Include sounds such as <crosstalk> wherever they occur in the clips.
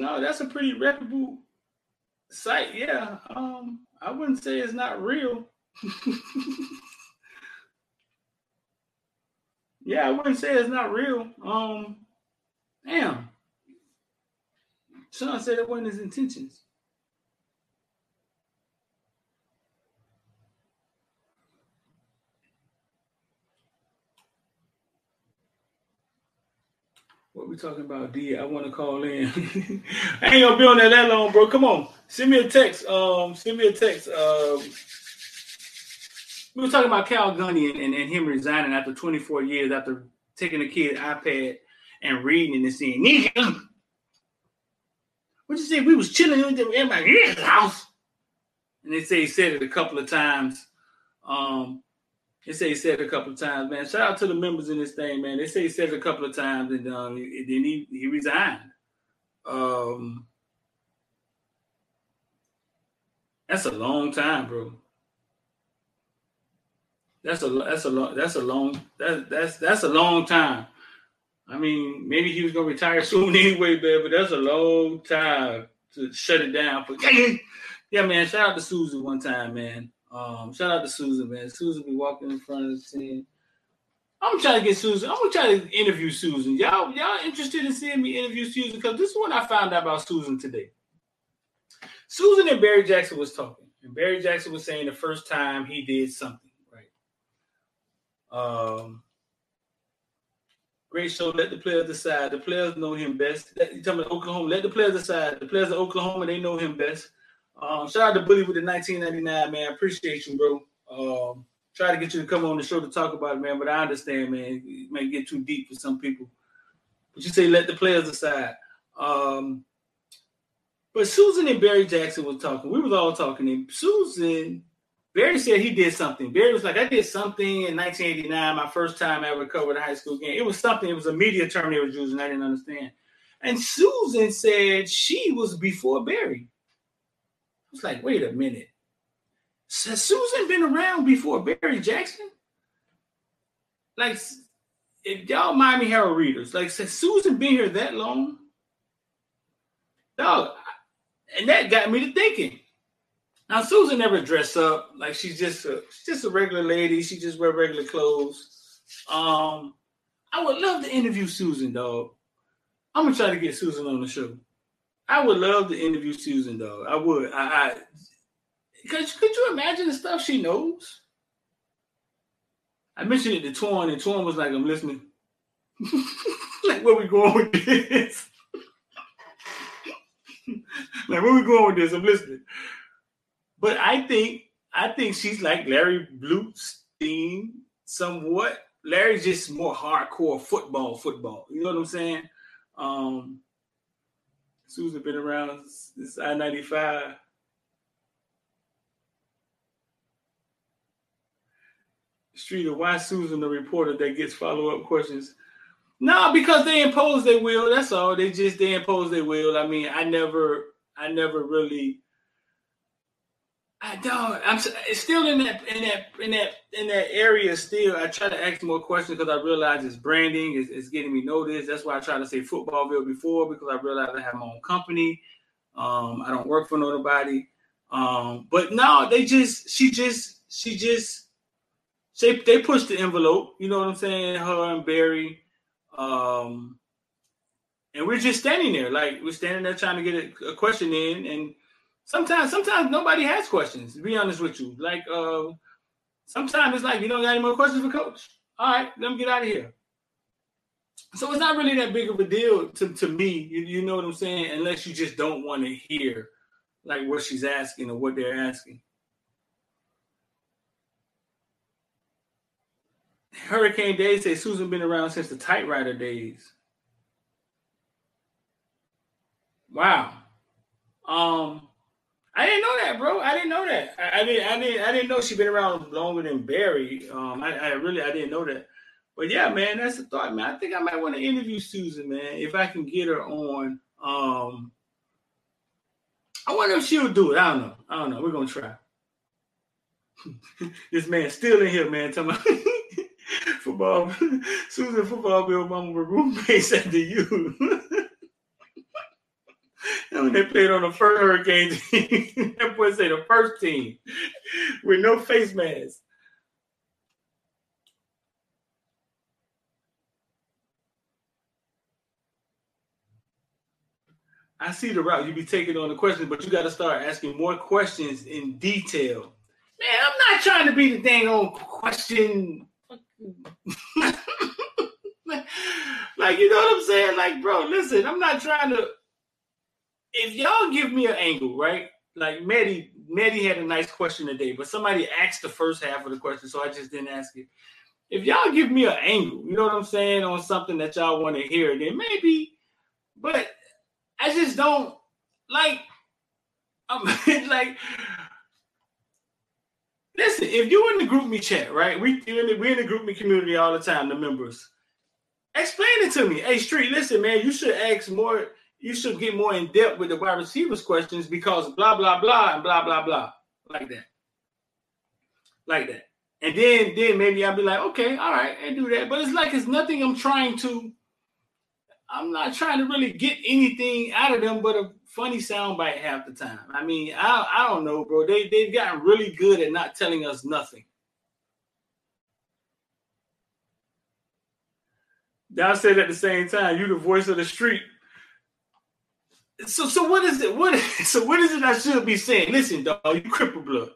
no, that's a pretty reputable site. Yeah. Um, I wouldn't say it's not real. <laughs> yeah, I wouldn't say it's not real. Um, damn. Sean said it wasn't his intentions. What we talking about, D? I want to call in. <laughs> I ain't gonna be on there that long, bro. Come on, send me a text. Um, send me a text. Um, we were talking about Cale Gundy and, and, and, him resigning after 24 years after taking a kid iPad and reading and saying, "Nigga, what you say? We was chilling in my house." And they say he said it a couple of times. Um, they say he said a couple of times, man. Shout out to the members in this thing, man. They say he said it a couple of times, and um, then he he resigned. Um, that's a long time, bro. That's a that's a long that's a long that that's that's a long time. I mean, maybe he was gonna retire <laughs> soon anyway, man, but that's a long time to shut it down for. <laughs> yeah, man. Shout out to Susan one time, man. Um, shout out to Susan, man. Susan be walking in front of the team. I'm trying to get Susan. I'm gonna try to interview Susan. Y'all, y'all interested in seeing me interview Susan? Because this is what I found out about Susan today. Susan and Barry Jackson was talking, and Barry Jackson was saying the first time he did something, right? Um, great show. Let the players decide. The players know him best. Talking about Oklahoma? Let the players decide. The players of Oklahoma, they know him best. Um, shout out to Bully with the 1999, man. Appreciate you, bro. Um, try to get you to come on the show to talk about it, man. But I understand, man. It may get too deep for some people. But you say let the players decide. Um, but Susan and Barry Jackson was talking. We was all talking. And Susan, Barry said he did something. Barry was like, I did something in 1989, my first time I ever covered a high school game. It was something. It was a media term they were using. I didn't understand. And Susan said she was before Barry was like, wait a minute. Has Susan been around before Barry Jackson? Like, if y'all Miami Herald readers, like, has Susan been here that long? Dog, and that got me to thinking. Now, Susan never dressed up like she's just a she's just a regular lady. She just wear regular clothes. Um, I would love to interview Susan, dog. I'm gonna try to get Susan on the show. I would love to interview Susan though. I would. I, I could, could you imagine the stuff she knows? I mentioned it to Torn, and Torn was like, I'm listening. <laughs> like, where we going with this? <laughs> like, where we going with this? I'm listening. But I think I think she's like Larry Blustein somewhat. Larry's just more hardcore football, football. You know what I'm saying? Um, Susan been around since I 95. Streeter, why Susan the reporter that gets follow-up questions? No, because they impose their will. That's all. They just they impose their will. I mean, I never I never really I don't. I'm still in that in that in that in that area. Still, I try to ask more questions because I realize it's branding. It's, it's, getting me noticed. That's why I try to say Footballville before because I realize I have my own company. Um, I don't work for nobody. Um, but no, they just she just she just they they pushed the envelope. You know what I'm saying? Her and Barry. Um, and we're just standing there, like we're standing there trying to get a, a question in, and sometimes sometimes nobody has questions. To be honest with you, like uh, sometimes it's like you don't got any more questions for coach. All right, let me get out of here. So it's not really that big of a deal to, to me. You, you know what I'm saying? Unless you just don't want to hear like what she's asking or what they're asking. Hurricane Dave say Susan been around since the typewriter days. Wow. Um, I didn't know that, bro. I didn't know that. I, I, didn't. I didn't. I didn't know she'd been around longer than Barry. Um, I, I, really, I didn't know that. But yeah, man, that's the thought, man. I think I might want to interview Susan, man, if I can get her on. Um, I wonder if she'll do it. I don't know. I don't know. We're gonna try. <laughs> this man still in here, man. Talking about <laughs> football. <laughs> Susan, football bill, mama, roommates after you. They played on the first hurricane team. <laughs> that boy say the first team with no face mask. I see the route you be taking on the questions, but you got to start asking more questions in detail. Man, I'm not trying to be the dang old question. <laughs> like, you know what I'm saying? Like, bro, listen, I'm not trying to. If y'all give me an angle, right? Like, Maddie, Maddie had a nice question today, but somebody asked the first half of the question, so I just didn't ask it. If y'all give me an angle, you know what I'm saying, on something that y'all want to hear, then maybe, but I just don't like. I'm <laughs> like, listen. If you in the GroupMe chat, right? We in the, we in the GroupMe community all the time. The members, explain it to me. Hey, Street, listen, man. You should ask more. You should get more in depth with the wide receivers questions because blah blah blah and blah blah blah like that, like that. And then then maybe I'll be like, okay, all right, and do that. But it's like it's nothing I'm trying to I'm not trying to really get anything out of them but a funny soundbite half the time. I mean, I I don't know, bro. They they've gotten really good at not telling us nothing. Down said at the same time, you the voice of the street. So so what is it? What <laughs> so what is it I should be saying? Listen, dog, you cripple blood.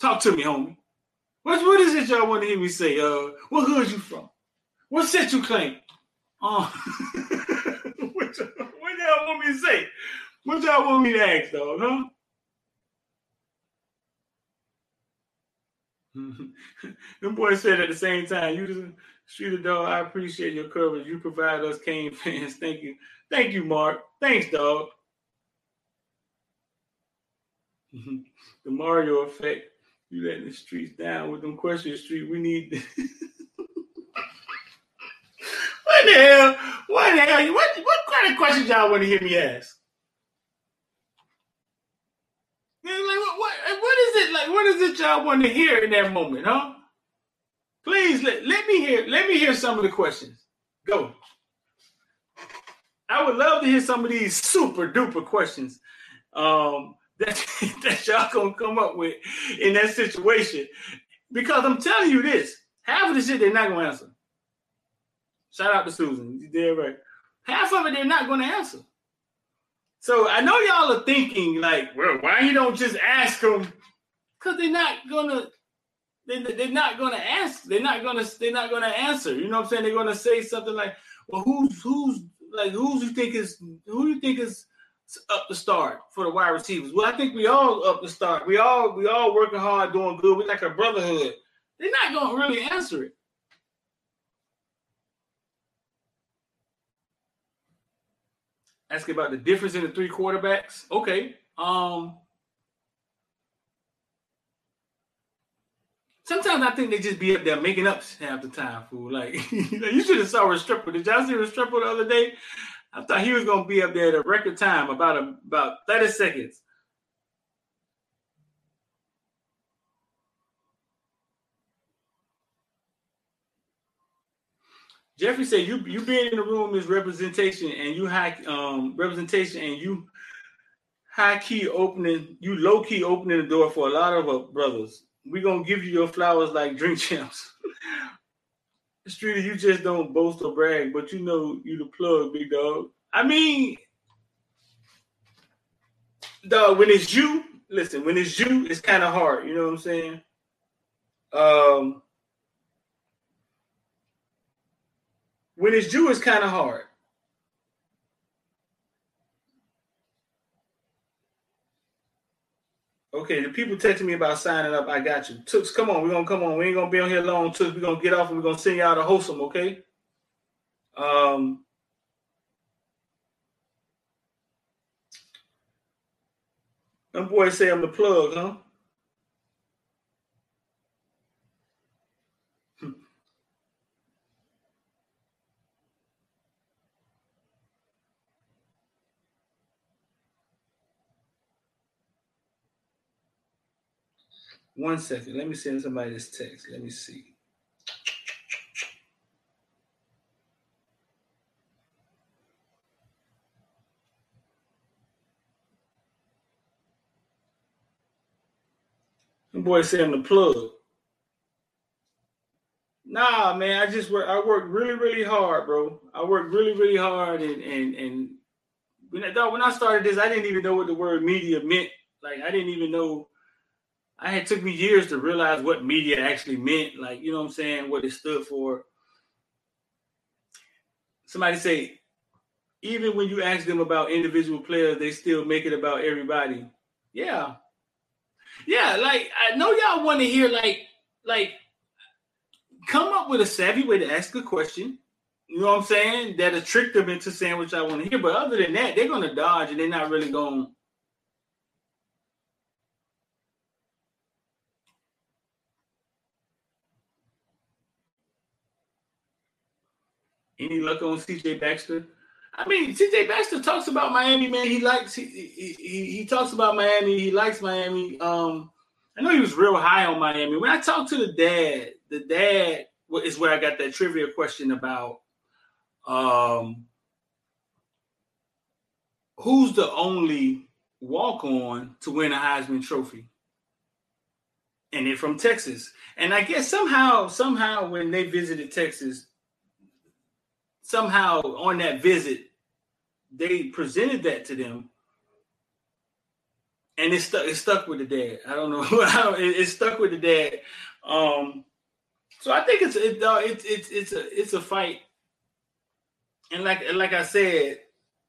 Talk to me, homie. What what is it y'all want to hear me say? Uh, what hood you from? What set you claim? Oh, <laughs> what, what y'all want me to say? What y'all want me to ask, dog? Huh? <laughs> Them boys said at the same time, you just street of dog. I appreciate your coverage. You provide us Cane fans. Thank you. Thank you, Mark. Thanks, dog. <laughs> the Mario effect. You letting the streets down with them questions, street. We need <laughs> What the hell? What the hell? What what kind of questions y'all want to hear me ask? like what, what what is it like? What is it y'all want to hear in that moment, huh? Please let, let me hear let me hear some of the questions. Go. I would love to hear some of these super duper questions um, that <laughs> that y'all gonna come up with in that situation. Because I'm telling you this, half of the shit they're not gonna answer. Shout out to Susan. You did right. Half of it they're not to answer. So I know y'all are thinking like, well, why you don't just ask them? Because they're not gonna. They, they're not gonna ask. They're not gonna. They're not gonna answer. You know what I'm saying? They're gonna say something like, "Well, who's who's like who's you think is who you think is up to start for the wide receivers?" Well, I think we all up to start. We all we all working hard, doing good. We like a brotherhood. They're not gonna really answer it. Asking about the difference in the three quarterbacks. Okay. Um Sometimes I think they just be up there making up half the time, fool. Like <laughs> you should have saw Restrepo. Did y'all see Restrepo the other day? I thought he was gonna be up there at a record time, about a, about 30 seconds. Jeffrey said you you being in the room is representation and you high um representation and you high key opening you low key opening the door for a lot of uh, brothers. We gonna give you your flowers like drink champs. <laughs> Streeter, you just don't boast or brag, but you know you the plug, big dog. I mean, dog, when it's you, listen, when it's you, it's kind of hard. You know what I'm saying? Um, When it's you, it's kind of hard. Okay, the people texting me about signing up. I got you. Tooks, come on. We're gonna come on. We ain't gonna be on here long, Tooks. We're gonna get off and we're gonna send y'all to wholesome, okay? Um them boys say I'm the plug, huh? One second. Let me send somebody this text. Let me see. The boy said the plug. Nah, man, I just work. I work really, really hard, bro. I work really, really hard, and and and when I, when I started this, I didn't even know what the word media meant. Like, I didn't even know I had took me years to realize what media actually meant. Like you know what I'm saying, what it stood for. Somebody say, even when you ask them about individual players, they still make it about everybody. Yeah, yeah. Like I know y'all want to hear like like come up with a savvy way to ask a question. You know what I'm saying? That'll trick them into saying what I want to hear. But other than that, they're gonna dodge and they're not really going. Any luck on CJ Baxter? I mean, CJ Baxter talks about Miami, man. He likes he, he he talks about Miami. He likes Miami. Um, I know he was real high on Miami. When I talked to the dad, the dad is where I got that trivia question about um, who's the only walk on to win a Heisman Trophy? And they're from Texas. And I guess somehow, somehow, when they visited Texas, somehow on that visit, they presented that to them. And it stuck. It stuck with the dad. I don't know. <laughs> It, it stuck with the dad. Um, so I think it's it, uh, it's it's it's a it's a fight, and like like I said,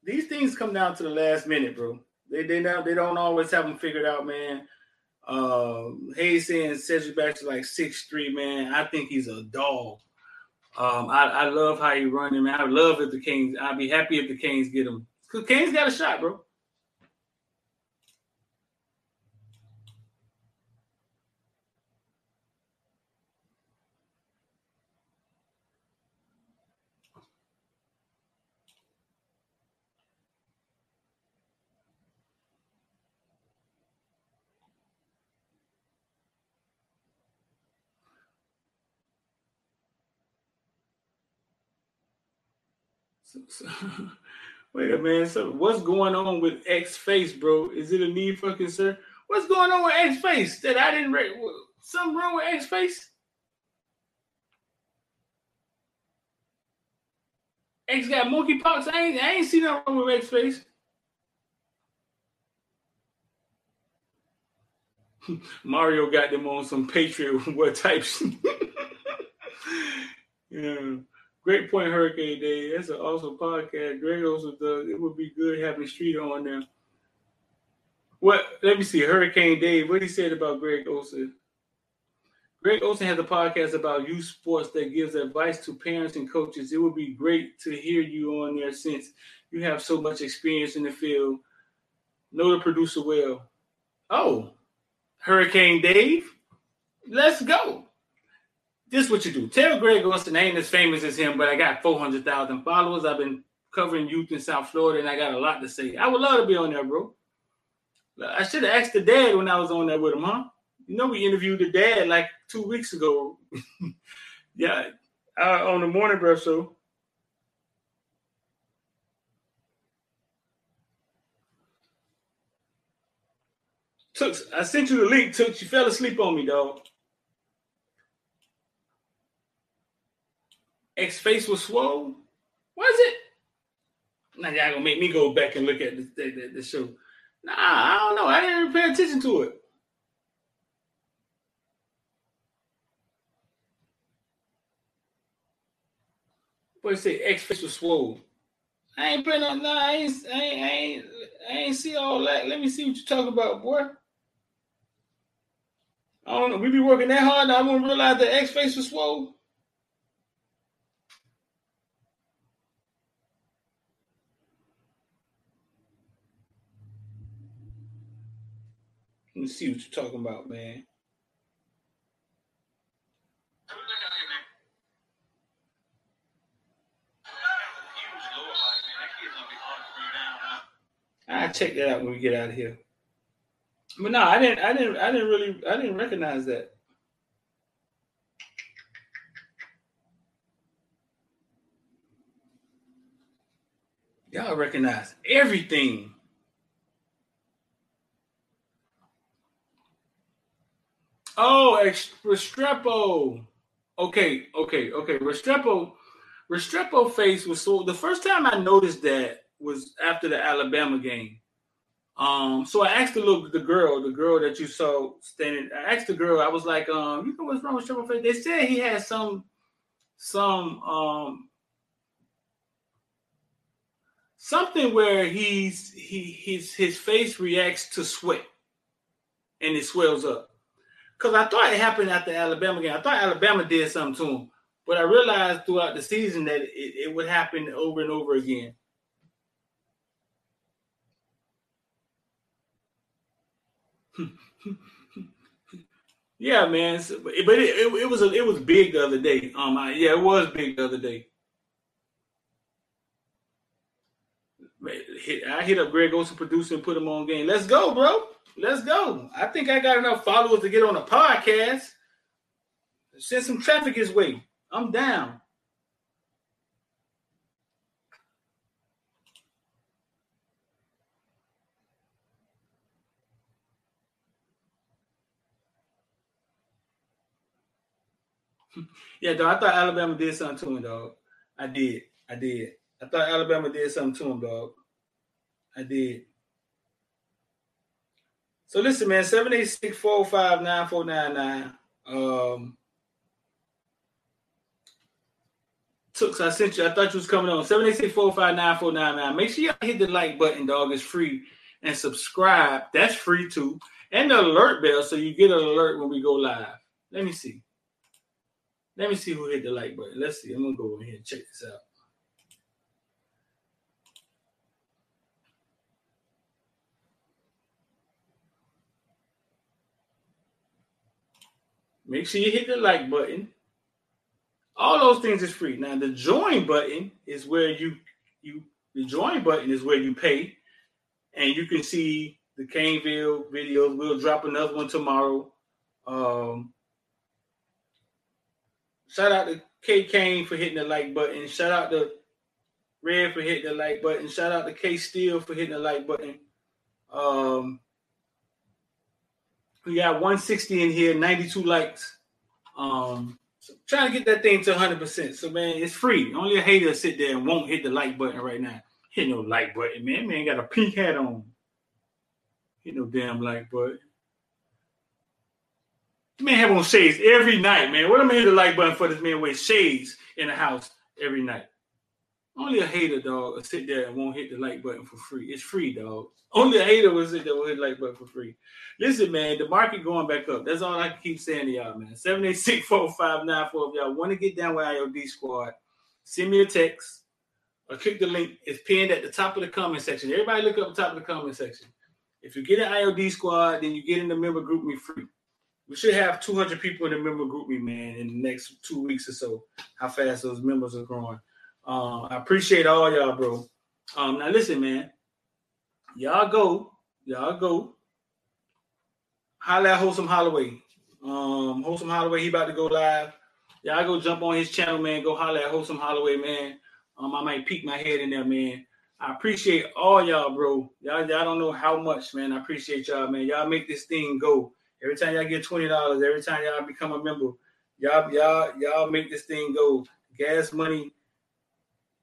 these things come down to the last minute, bro. They they don't they don't always have them figured out, man. Um, Hayes saying Cedric Baxter like six three, man. I think he's a dog. Um, I, I love how he running, him. I love if the Kings. I'd be happy if the Kings get him. Cause Kings got a shot, bro. <laughs> wait a minute. So what's going on with X Face, bro? Is it a need for concern? What's going on with X Face that I didn't? Re- something wrong with X Face? X got monkeypox. I ain't, I ain't seen nothing wrong with X Face. <laughs> Mario got them on some Patriot <laughs> what types. yeah. Great point, Hurricane Dave. That's an awesome podcast. Greg also does. It would be good having Street on there. What? Let me see. Hurricane Dave. What he said about Greg Olsen? Greg Olsen has a podcast about youth sports that gives advice to parents and coaches. It would be great to hear you on there since you have so much experience in the field. Know the producer well. Oh, Hurricane Dave. Let's go this is what you do. Tell Greg Olsen I ain't as famous as him, but I got 400,000 followers. I've been covering youth in South Florida, and I got a lot to say. I would love to be on there, bro. I should have asked the dad when I was on there with him, huh? You know, we interviewed the dad like two weeks ago. <laughs> yeah, uh, on the morning breath show. I sent you the link. Took, you fell asleep on me, dog. X face was swole. Was it? Now y'all gonna make me go back and look at the, the, show. Nah, I don't know. I didn't pay attention to it. Boy, say X face was swole. I ain't putting on. Nah, I ain't, I ain't, I ain't, I ain't see all that. Let me see what you talking about, boy. I don't know. We be working that hard. I won't realize the X face was swole. Let me see what you're talking about, man. I check that out when we get out of here. But no, I didn't. I didn't. I didn't really. I didn't recognize that. Y'all recognize everything. Restrepo. Okay, okay, okay. Restrepo, Restrepo face was so. The first time I noticed that was after the Alabama game. Um, so I asked the little the girl, the girl that you saw standing. I asked the girl. I was like, um, you know what's wrong with Restrepo face? They said he had some, some, um, something where he's he his his face reacts to sweat and it swells up. Because I thought it happened after Alabama game. I thought Alabama did something to him, but I realized throughout the season that it, it would happen over and over again. <laughs> yeah, man. So, but it, it, it, was a, it was big the other day. Um, I, yeah, it was big the other day. I hit up Greg Olsen, producer, and put him on game. Let's go, bro. Let's go. I think I got enough followers to get on a podcast. Send some traffic his way. I'm down. <laughs> yeah, dog. I thought Alabama did something to him, dog. I did. I did. I thought Alabama did something to him, dog. I did. So listen, man, 786-405-9499. Um took I sent you, I thought you was coming on. 786-405-9499. Make sure y'all hit the like button, dog. It's free. And subscribe. That's free too. And the alert bell so you get an alert when we go live. Let me see. Let me see who hit the like button. Let's see. I'm gonna go over here and check this out. Make sure you hit the like button. All those things is free. Now the join button is where you you the join button is where you pay, and you can see the Caneville videos. We'll drop another one tomorrow. Um, shout out to K Kane for hitting the like button. Shout out to Red for hitting the like button. Shout out to K Steel for hitting the like button. Um, we got 160 in here, 92 likes. Um, so trying to get that thing to 100%. So, man, it's free. Only a hater sit there and won't hit the like button right now. Hit no like button, man. Man got a pink hat on. Hit no damn like button. Man have on shades every night, man. What am I hit the like button for? This man wear shades in the house every night. Only a hater, dog, will sit there and won't hit the like button for free. It's free, dog. <laughs> Only a hater will sit there and hit the like button for free. Listen, man, the market going back up. That's all I can keep saying to y'all, man. 786-4594. If y'all want to get down with IOD squad, send me a text or click the link. It's pinned at the top of the comment section. Everybody look up the top of the comment section. If you get an IOD squad, then you get in the member GroupMe free. We should have 200 people in the member GroupMe, man, in the next two weeks or so. How fast those members are growing. Um, I appreciate all y'all, bro. Um, now listen, man. Y'all go, y'all go. Holla at Wholesome Holloway. Um, Wholesome Holloway, he about to go live. Y'all go jump on his channel, man. Go holla at Wholesome Holloway, man. Um, I might peek my head in there, man. I appreciate all y'all, bro. Y'all, y'all don't know how much, man. I appreciate y'all, man. Y'all make this thing go. Every time y'all get twenty dollars, every time y'all become a member, y'all, y'all, y'all make this thing go. Gas money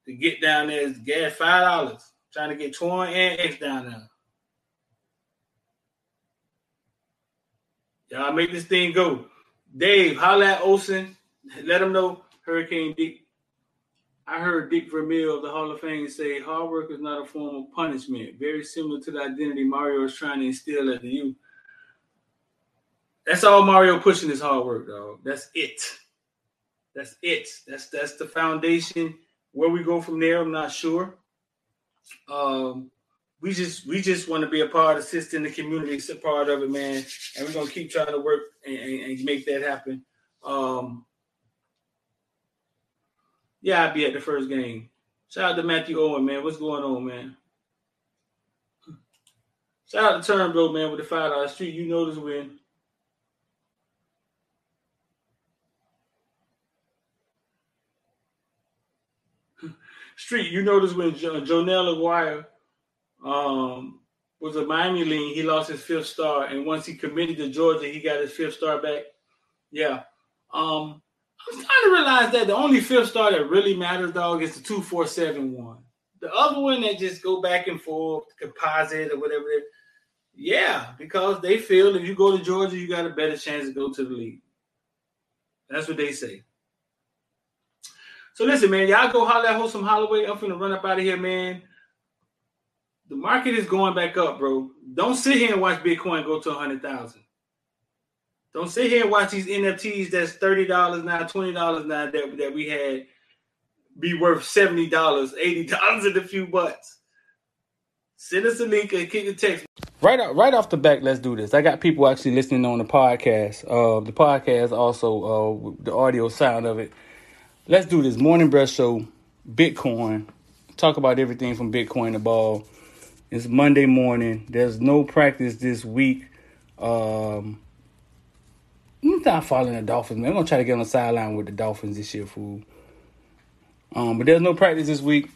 to get down there is gas five dollars. Trying to get Torn and X down there. Y'all make this thing go. Dave, holla at Olsen. Let him know Hurricane Dick. I heard Dick Vermeil of the Hall of Fame say hard work is not a form of punishment. Very similar to the identity Mario is trying to instill at the youth. That's all Mario pushing is hard work, dog. That's it. That's it. That's that's the foundation where we go from there, I'm not sure. Um, we just we just want to be a part, assisting the community, it's a part of it, man. And we're gonna keep trying to work and, and, and make that happen. Um, yeah, I'll be at the first game. Shout out to Matthew Owen, man. What's going on, man? Shout out to Turnblow, man, with the five dollar street. You know this win. Street, you notice when jo- Joenel Aguero um, was a Miami lean, he lost his fifth star, and once he committed to Georgia, he got his fifth star back. Yeah. Um, I'm starting to realize that the only fifth star that really matters, dog, is the two four seven one. The other one that just go back and forth, composite or whatever. Yeah, because they feel if you go to Georgia, you got a better chance to go to the league. That's what they say. So listen, man, y'all go holler at Wholesome Holloway. I'm finna run up out of here, man. The market is going back up, bro. Don't sit here and watch Bitcoin go to a hundred thousand. Don't sit here and watch these NFTs that's thirty dollars now, twenty dollars now that, that we had be worth seventy dollars, eighty dollars in a few bucks. Send us a link and kick a text. Right out, right off the back, let's do this. I got people actually listening on the podcast. Uh, the podcast also uh, the audio sound of it. Let's do this morning breath show. Bitcoin. Talk about everything from Bitcoin to ball. It's Monday morning. There's no practice this week. Um, I'm not following the Dolphins, man. I'm gonna try to get on the sideline with the Dolphins this year, fool. Um, but there's no practice this week.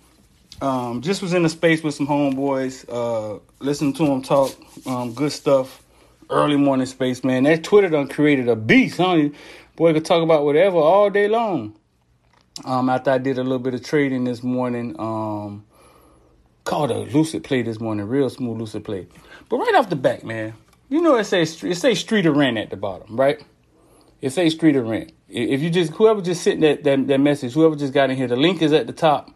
Um, just was in the space with some homeboys, uh, listening to them talk. Um, good stuff. Early morning space, man. That Twitter done created a beast, huh? Boy could talk about whatever all day long. Um, after I did a little bit of trading this morning, um, called a lucid play this morning, real smooth lucid play. But right off the back, man, you know it says it says street of rent at the bottom, right? It says street of rent. If you just whoever just sent that, that that message, whoever just got in here, the link is at the top.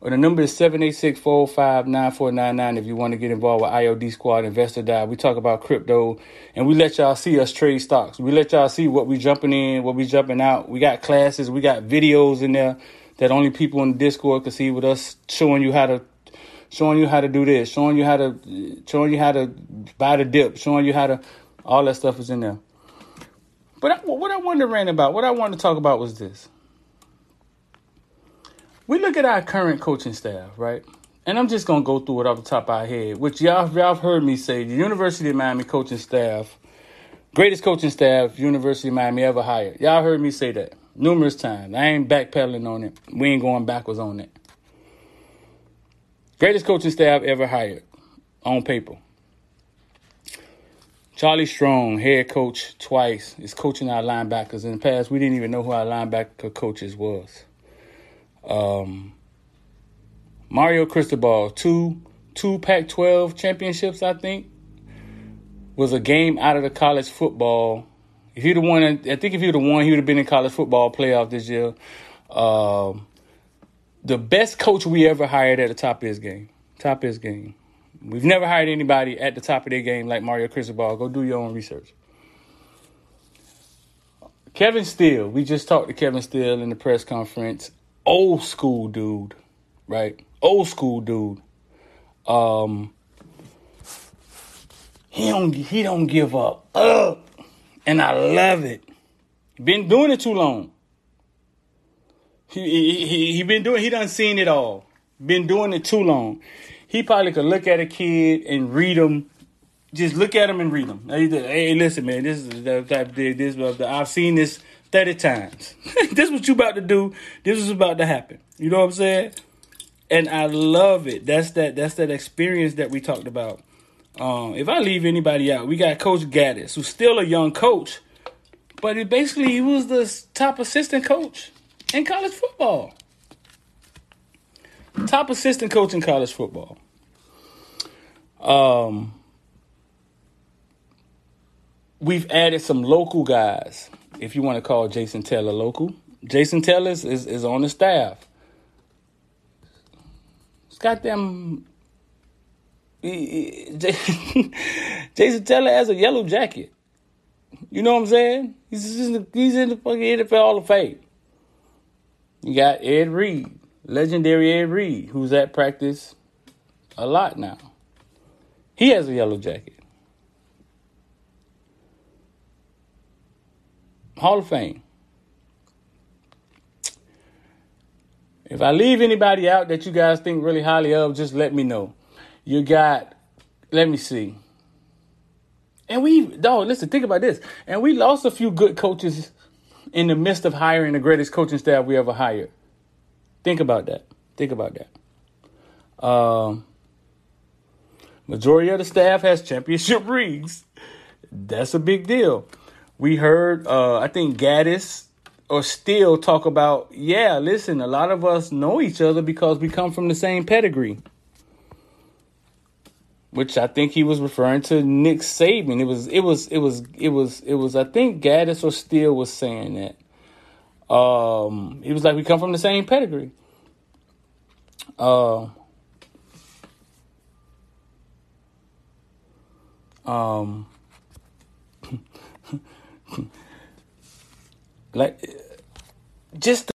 Or the number is 786-405-9499 if you want to get involved with IOD Squad Invest or Die. We talk about crypto and we let y'all see us trade stocks. We let y'all see what we jumping in, what we jumping out. We got classes, we got videos in there that only people in the Discord can see with us showing you how to showing you how to do this, showing you how to showing you how to buy the dip, showing you how to all that stuff is in there. But I, what I wanted to rant about, what I wanted to talk about was this. We look at our current coaching staff, right? And I'm just gonna go through it off the top of our head, which y'all y'all heard me say. The University of Miami coaching staff, greatest coaching staff University of Miami ever hired. Y'all heard me say that numerous times. I ain't backpedaling on it. We ain't going backwards on it. Greatest coaching staff ever hired on paper. Charlie Strong, head coach twice, is coaching our linebackers. In the past, we didn't even know who our linebacker coaches was. Um, Mario Cristobal, two two Pac-12 championships, I think, was a game out of the college football. If he'd have won, I think if he'd have won, he would have been in college football playoff this year. Um, the best coach we ever hired at the top of his game. Top of his game. We've never hired anybody at the top of their game like Mario Cristobal. Go do your own research. Kevin Steele, we just talked to Kevin Steele in the press conference. Old school dude, right? Old school dude. Um, he don't he don't give up. Up, and I love it. Been doing it too long. He he he, been doing. He done seen it all. Been doing it too long he probably could look at a kid and read them. Just look at them and read them. Hey, listen, man, this is the this. I've seen this thirty times. <laughs> this is what you about to do. This is about to happen. You know what I'm saying? And I love it. That's that. That's that experience that we talked about. Um, if I leave anybody out, we got Coach Gattis, who's still a young coach, but it basically he was the top assistant coach in college football. Top assistant coach in college football. Um, we've added some local guys, if you want to call Jason Taylor local. Jason Taylor is, is, is on the staff. It's got them. <laughs> Jason Taylor has a yellow jacket. You know what I'm saying? He's in the, he's in the fucking NFL Hall of Fame. You got Ed Reed legendary Ed Reed, who's at practice a lot now. He has a yellow jacket. Hall of Fame. If I leave anybody out that you guys think really highly of, just let me know. You got, let me see. And we, dog, listen, think about this. And we lost a few good coaches in the midst of hiring the greatest coaching staff we ever hired. Think about that. Think about that. Um, majority of the staff has championship <laughs> rings. That's a big deal. We heard, uh, I think Gattis or Steele talk about, yeah, listen, a lot of us know each other because we come from the same pedigree. Which I think he was referring to Nick Saban. It was it was it was it was it was I think Gattis or Steele was saying that. Um he was like we come from the same pedigree. Uh, um <laughs> <laughs> like just